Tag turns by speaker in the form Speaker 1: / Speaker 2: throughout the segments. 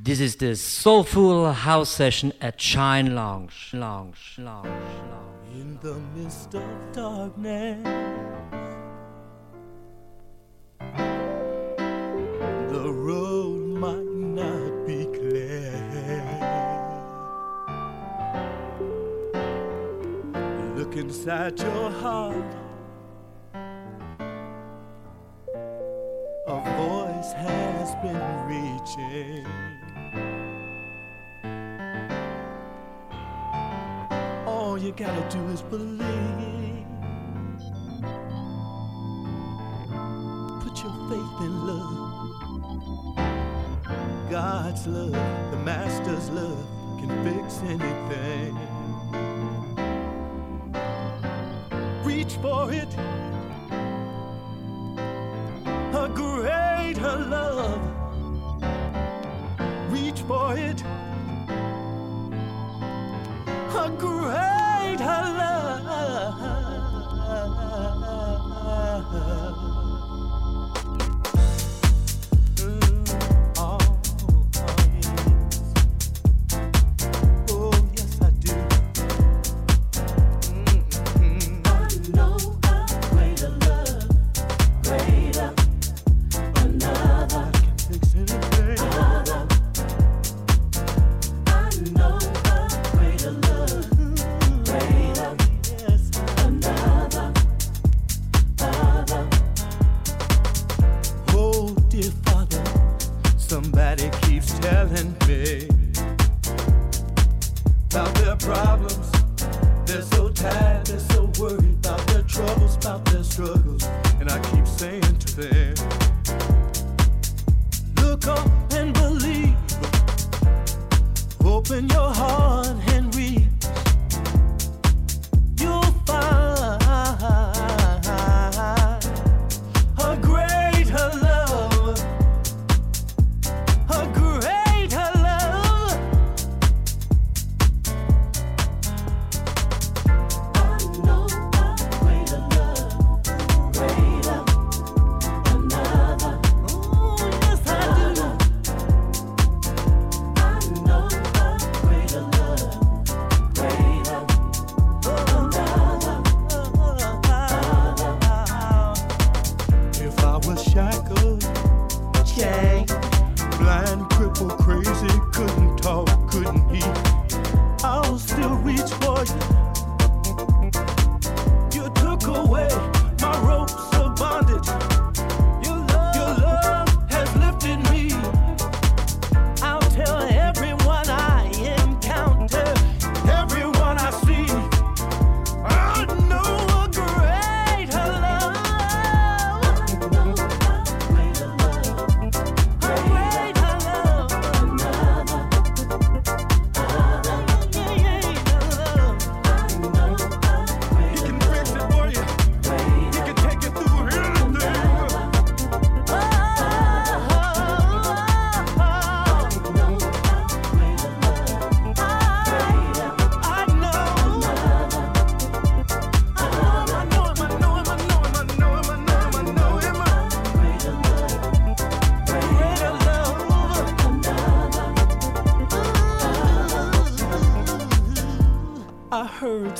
Speaker 1: This is the Soulful House Session at Shine Lounge. Lounge, Lounge, Lounge.
Speaker 2: In the midst of darkness, the road might not be clear. Look inside your heart. A voice has been reaching. you gotta do is believe. Put your faith in love. God's love, the Master's love, can fix anything. Reach for it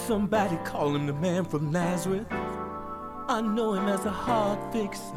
Speaker 2: Somebody call him the man from Nazareth. I know him as a hard fix.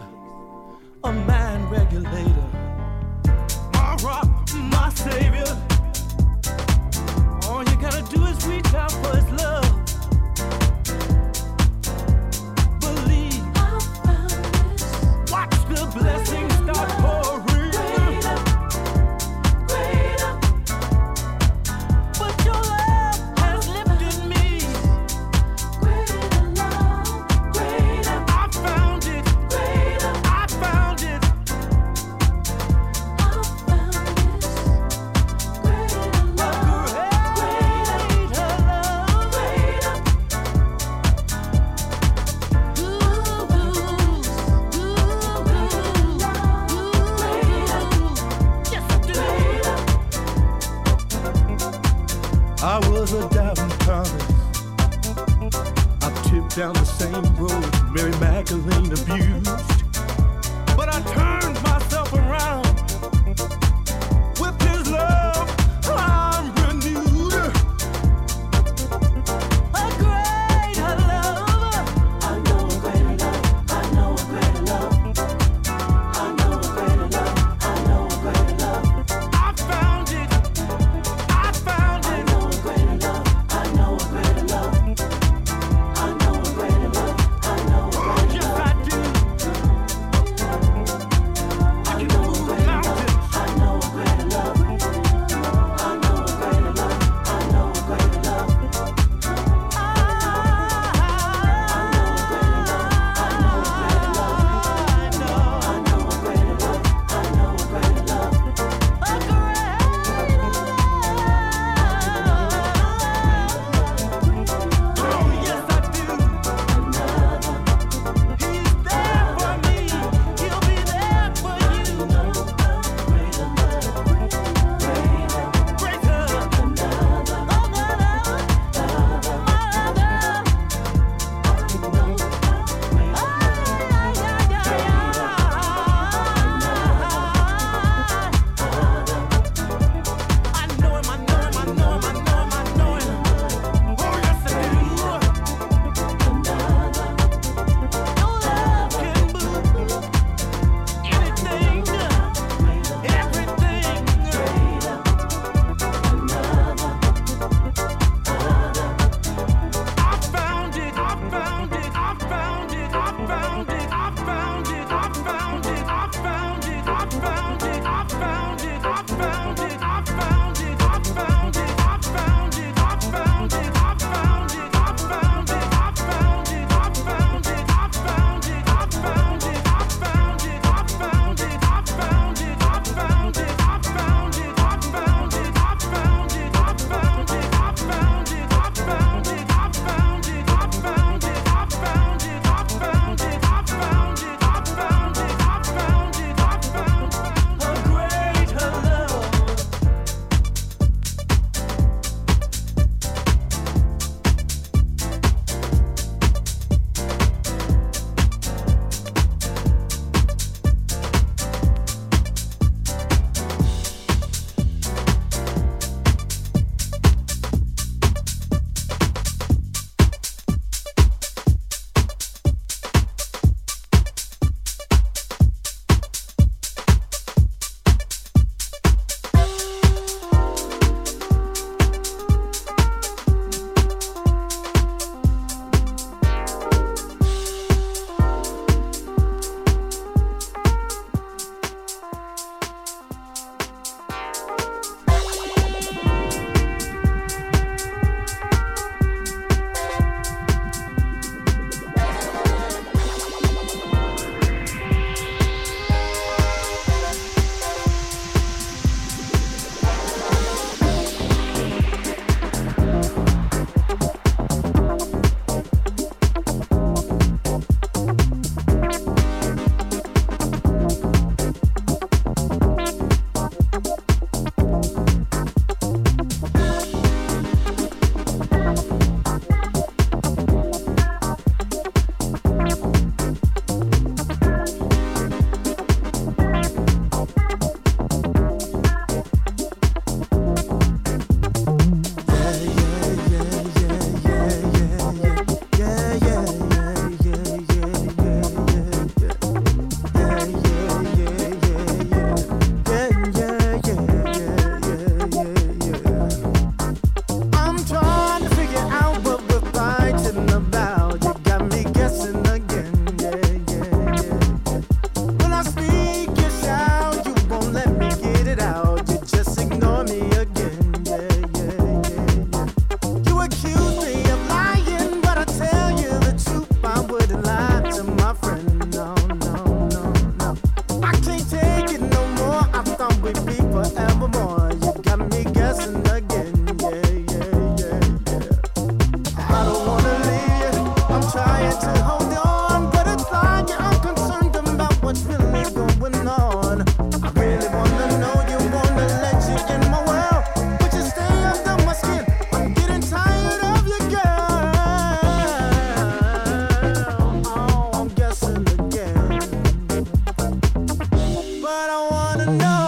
Speaker 2: No. know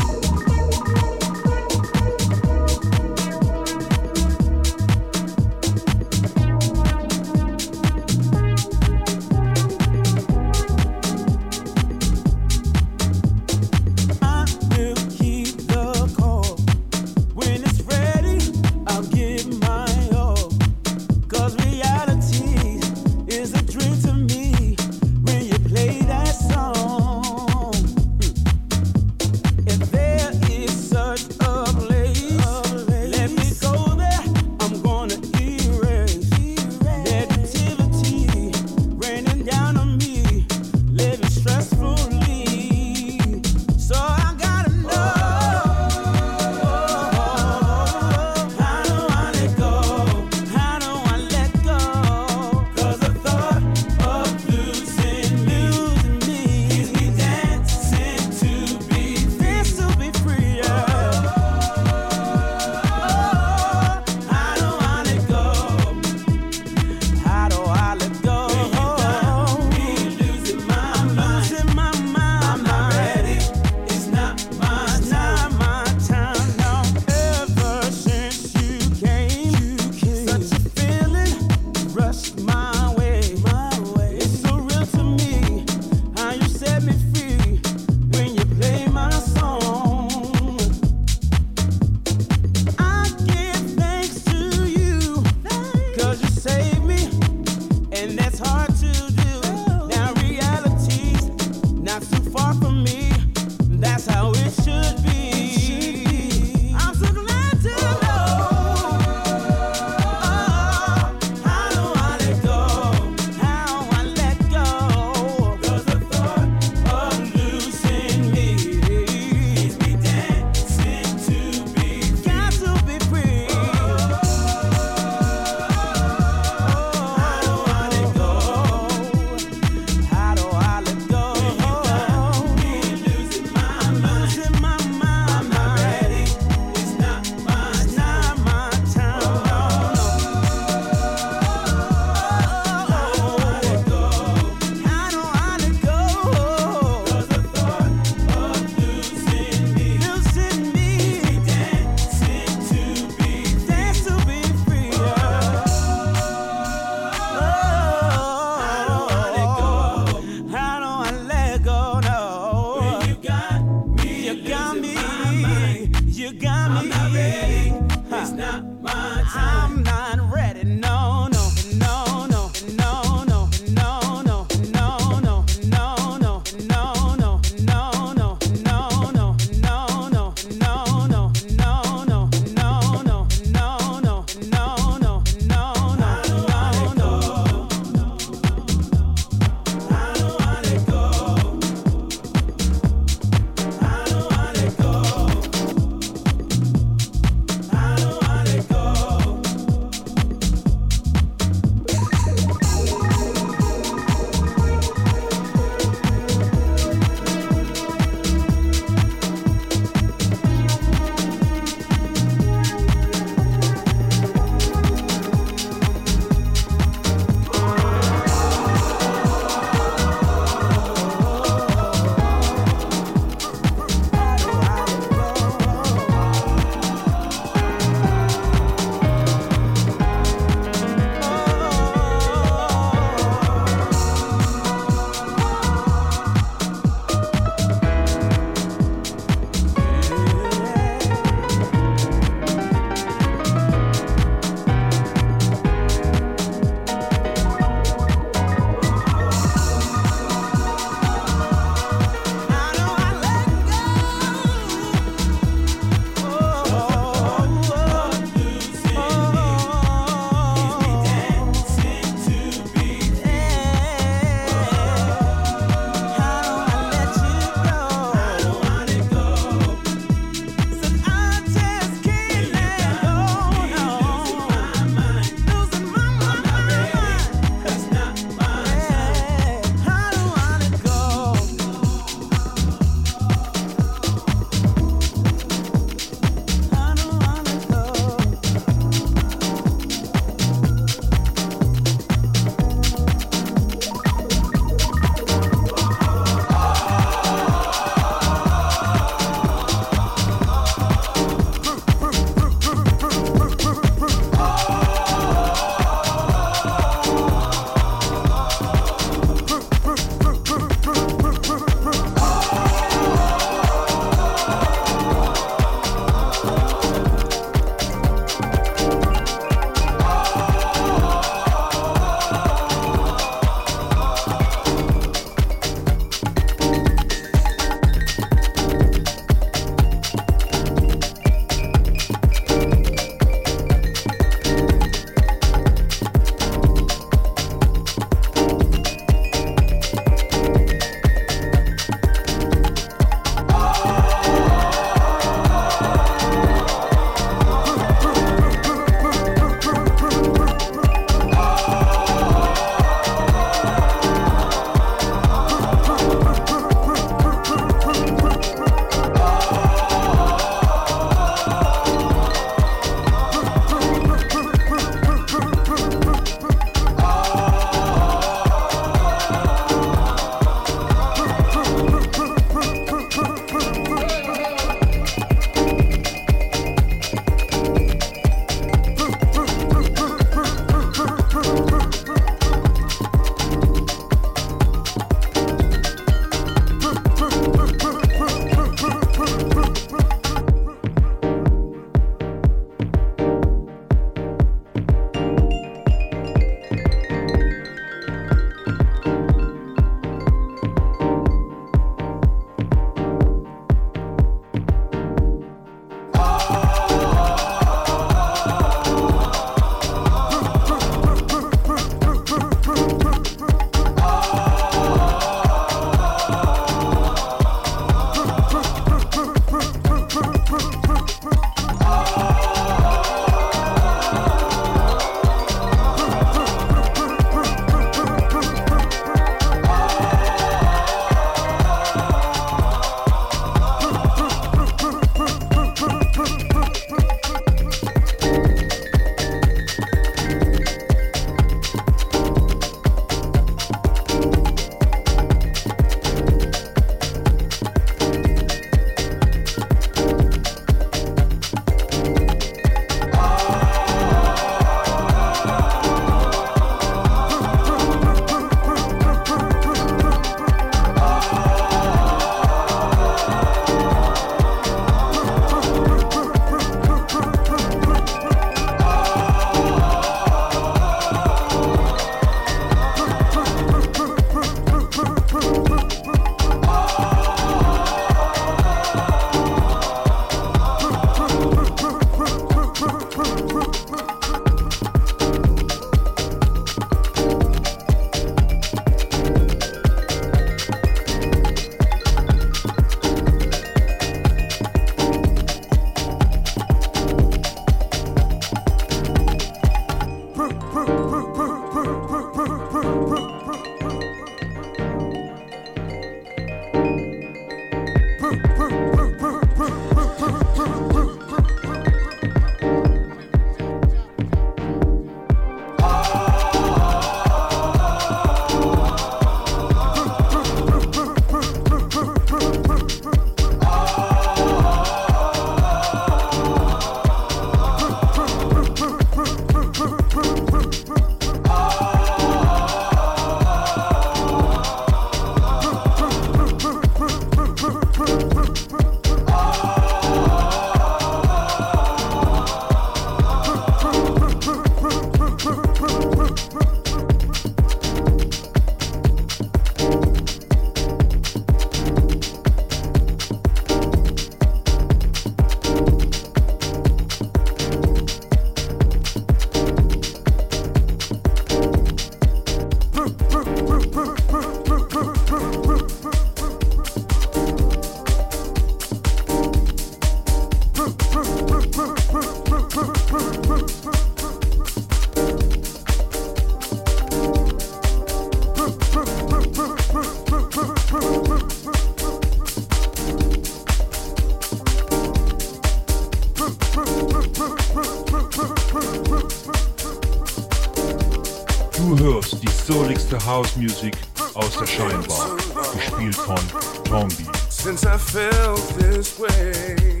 Speaker 3: beste House-Music aus der Scheinbar, gespielt von Tombi.
Speaker 4: Since I felt this way,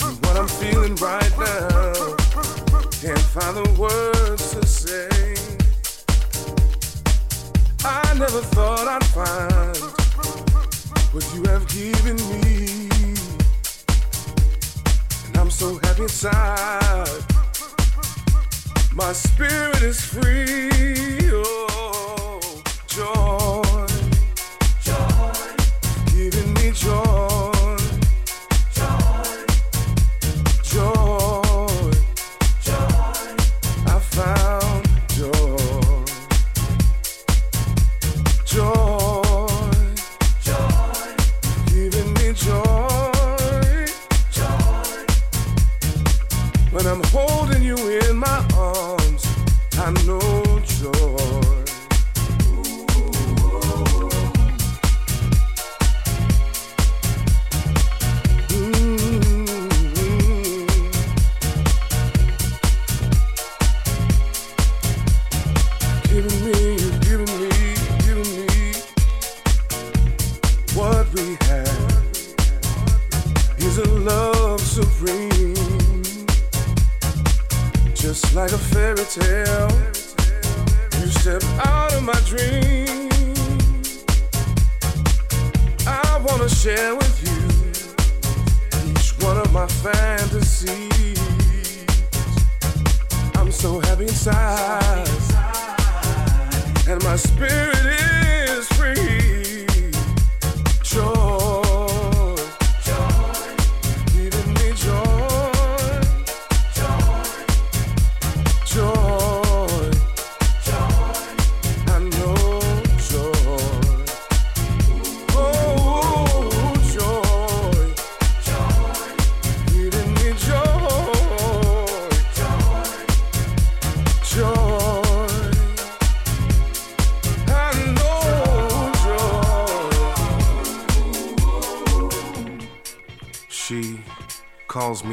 Speaker 4: and what I'm feeling right now, can't find the words to say. I never thought I'd find what you have given me, and I'm so happy inside. My spirit is free. Oh, joy. Giving me joy.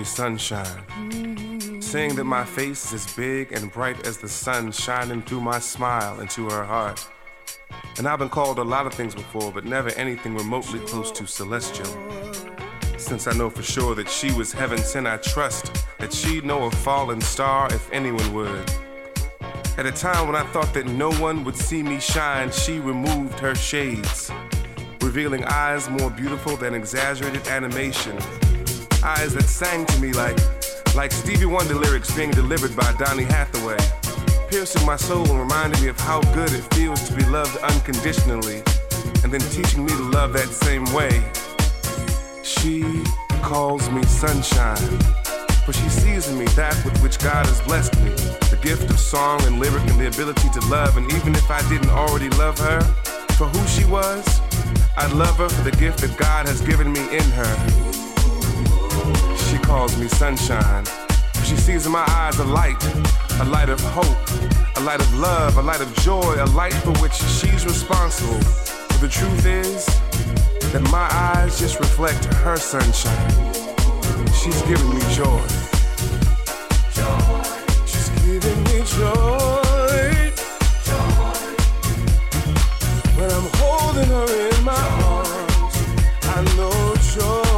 Speaker 4: Sunshine saying that my face is as big and bright as the sun shining through my smile into her heart. And I've been called a lot of things before, but never anything remotely close to celestial. Since I know for sure that she was heaven sent, I trust that she'd know a fallen star if anyone would. At a time when I thought that no one would see me shine, she removed her shades, revealing eyes more beautiful than exaggerated animation. Eyes that sang to me like like Stevie Wonder lyrics being delivered by Donny Hathaway, piercing my soul and reminding me of how good it feels to be loved unconditionally, and then teaching me to love that same way. She calls me sunshine, for she sees in me that with which God has blessed me the gift of song and lyric and the ability to love. And even if I didn't already love her for who she was, I'd love her for the gift that God has given me in her. She calls me sunshine. She sees in my eyes a light, a light of hope, a light of love, a light of joy, a light for which she's responsible. But the truth is that my eyes just reflect her sunshine. She's giving me joy. She's giving me joy. When I'm holding her in my arms, I know joy. Joy.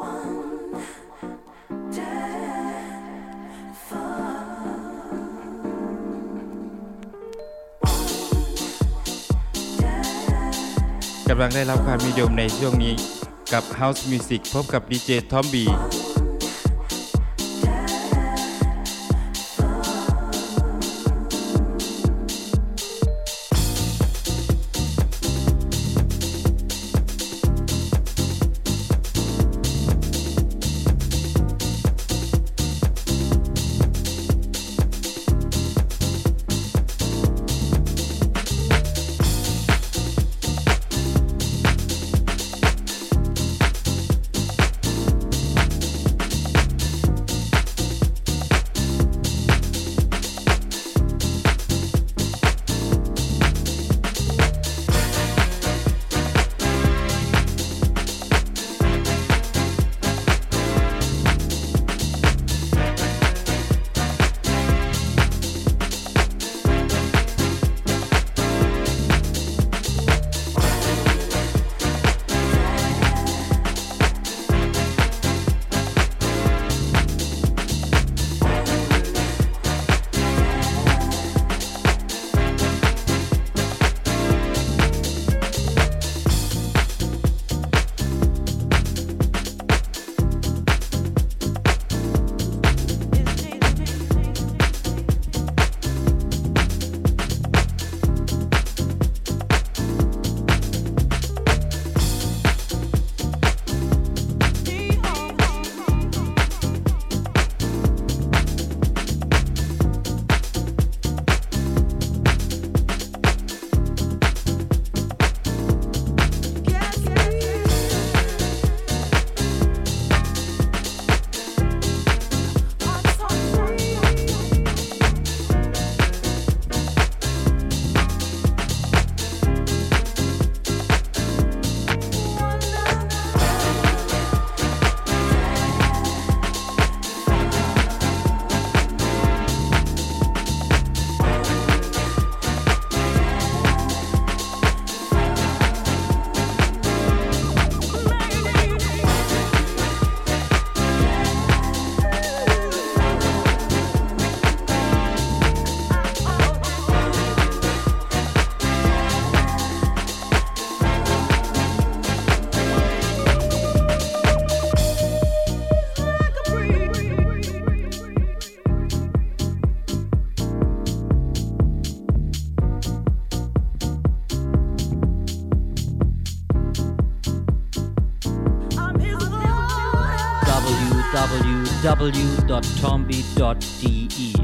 Speaker 5: กำลังได้รับความนิยมในช่วงนี้กับ House Music พบกับดีเจทอมบี
Speaker 6: www.tomby.de.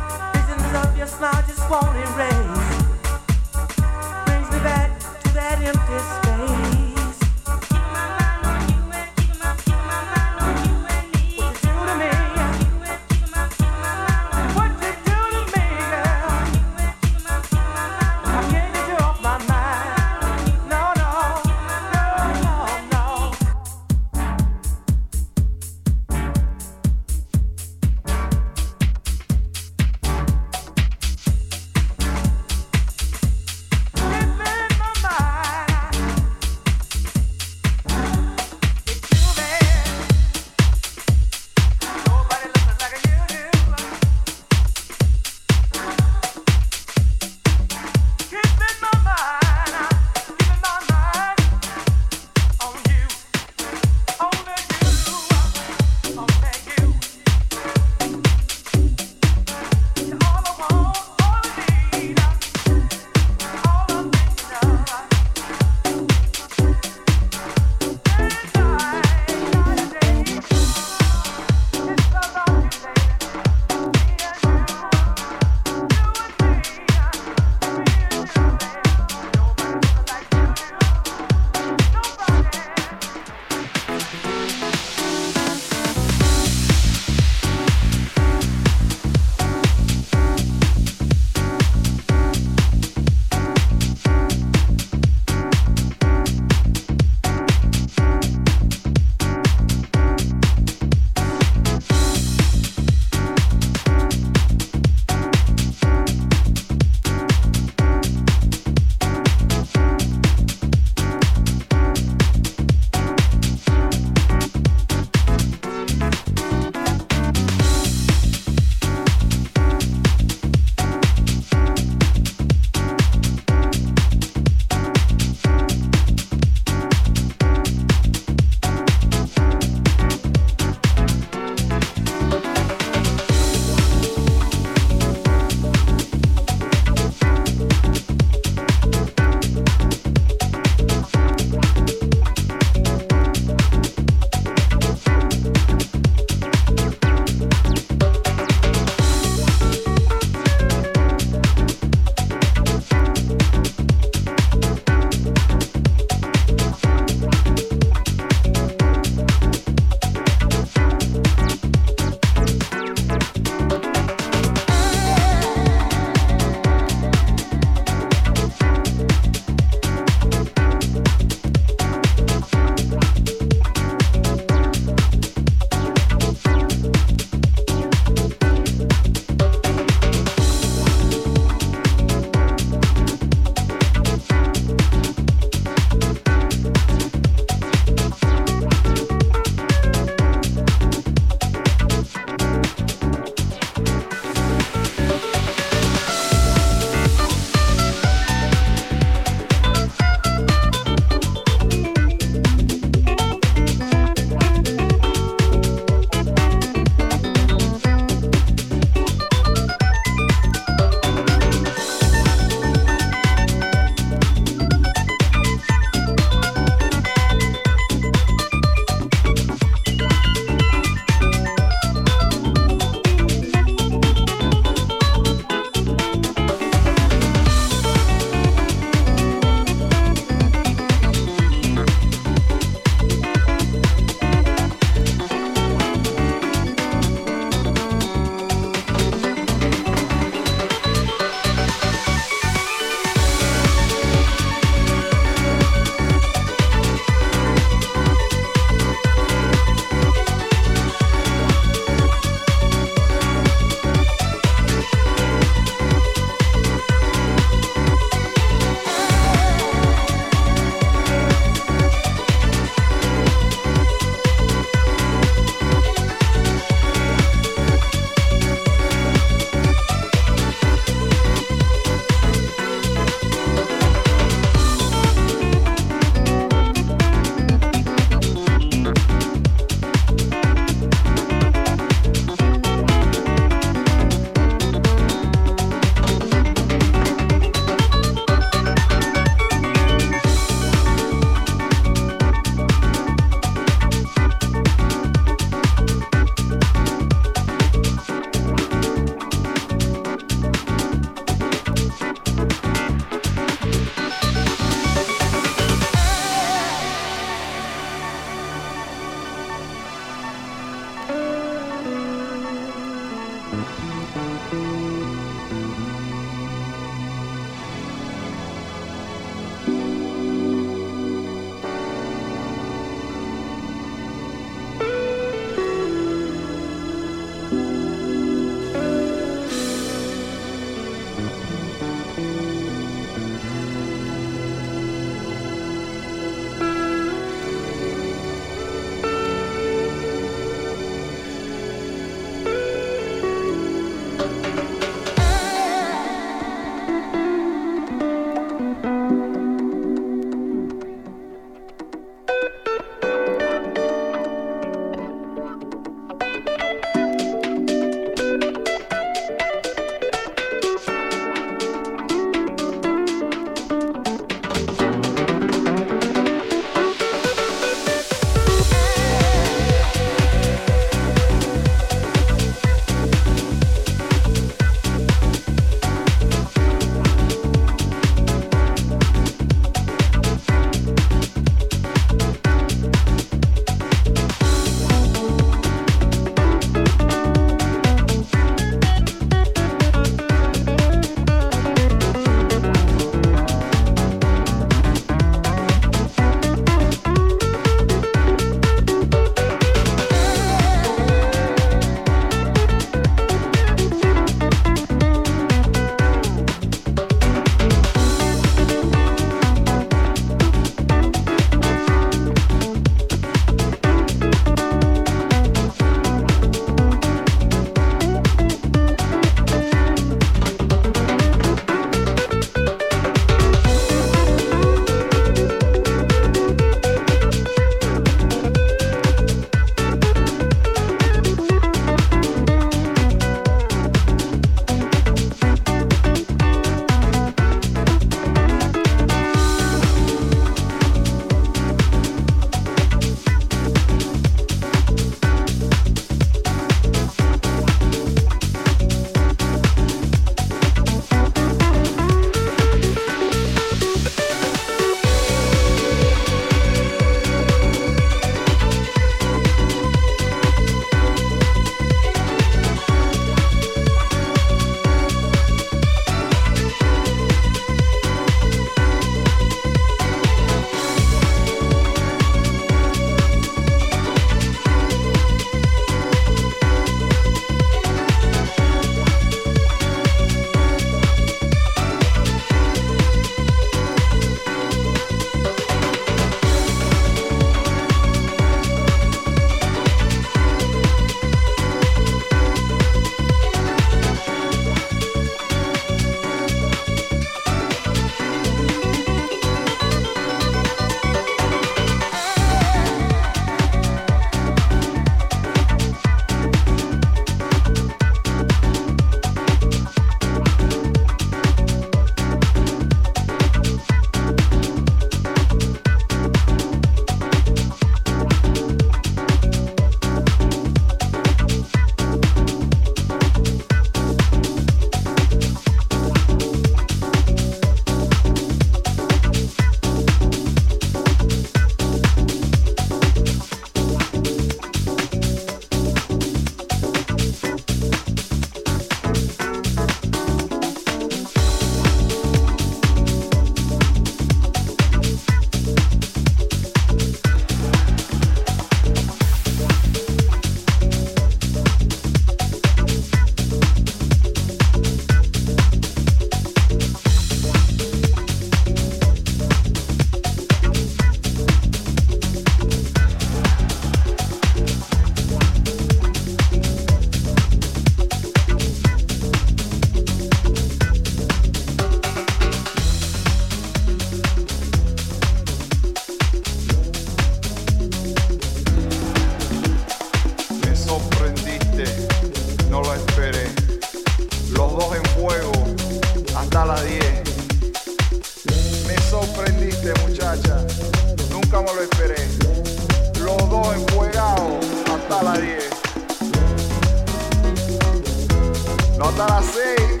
Speaker 7: las 6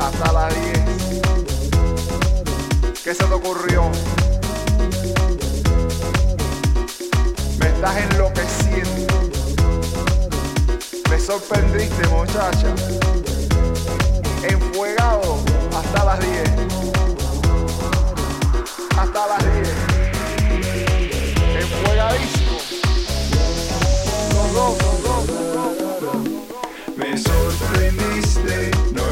Speaker 7: hasta las 10. ¿Qué se te ocurrió? Me estás enloqueciendo. Me sorprendiste, muchacha. Enfuegado hasta las 10. Hasta las 10. Enfuegadísimo.
Speaker 4: Sorprendiste, no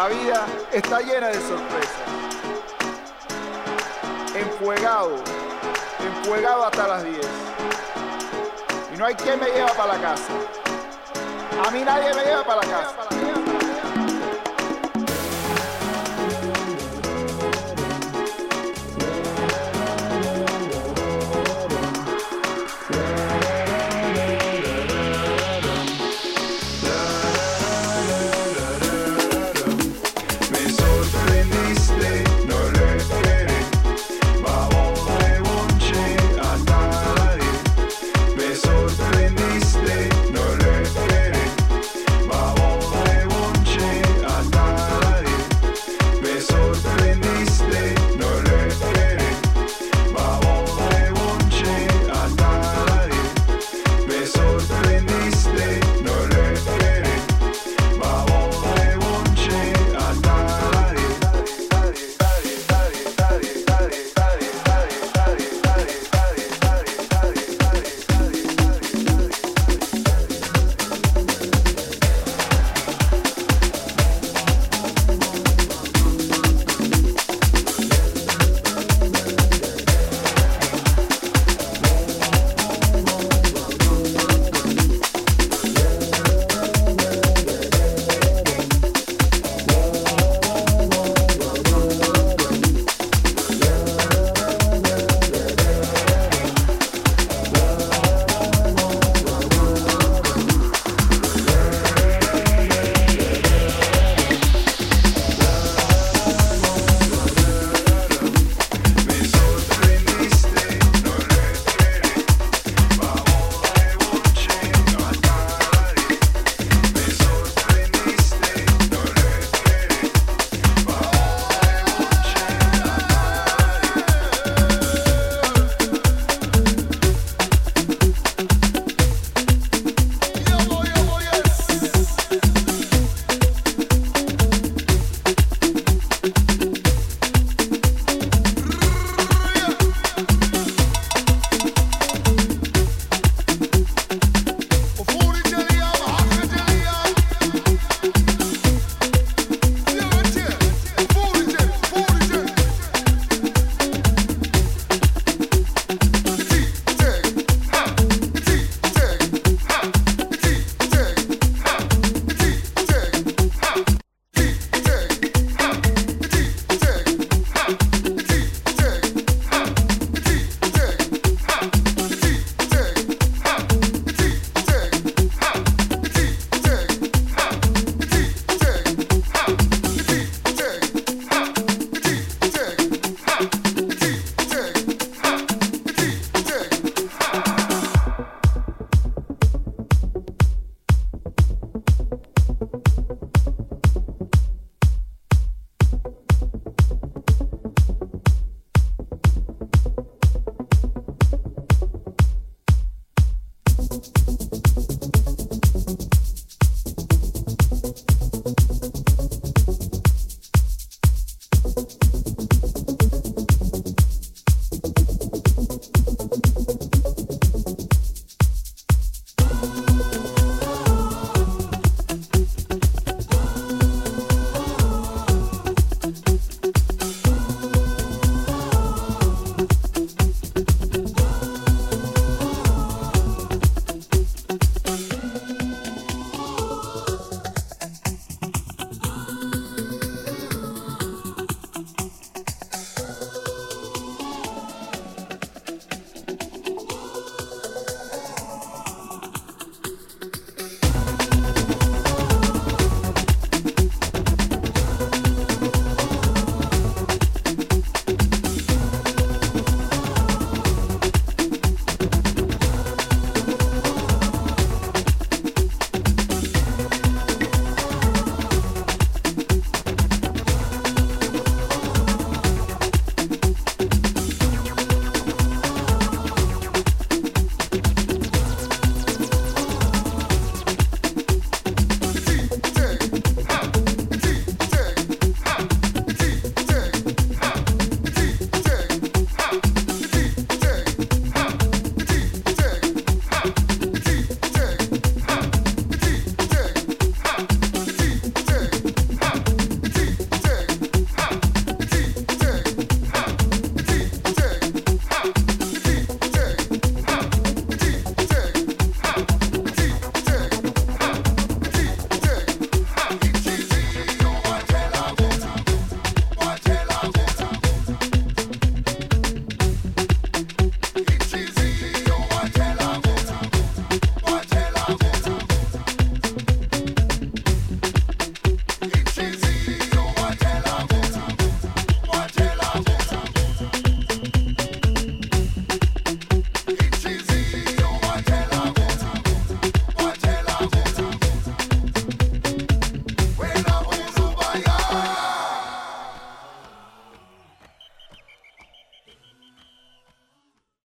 Speaker 7: La vida está llena de sorpresas. Enfuegado, enfuegado hasta las 10. Y no hay quien me lleva para la casa. A mí nadie me lleva para la casa.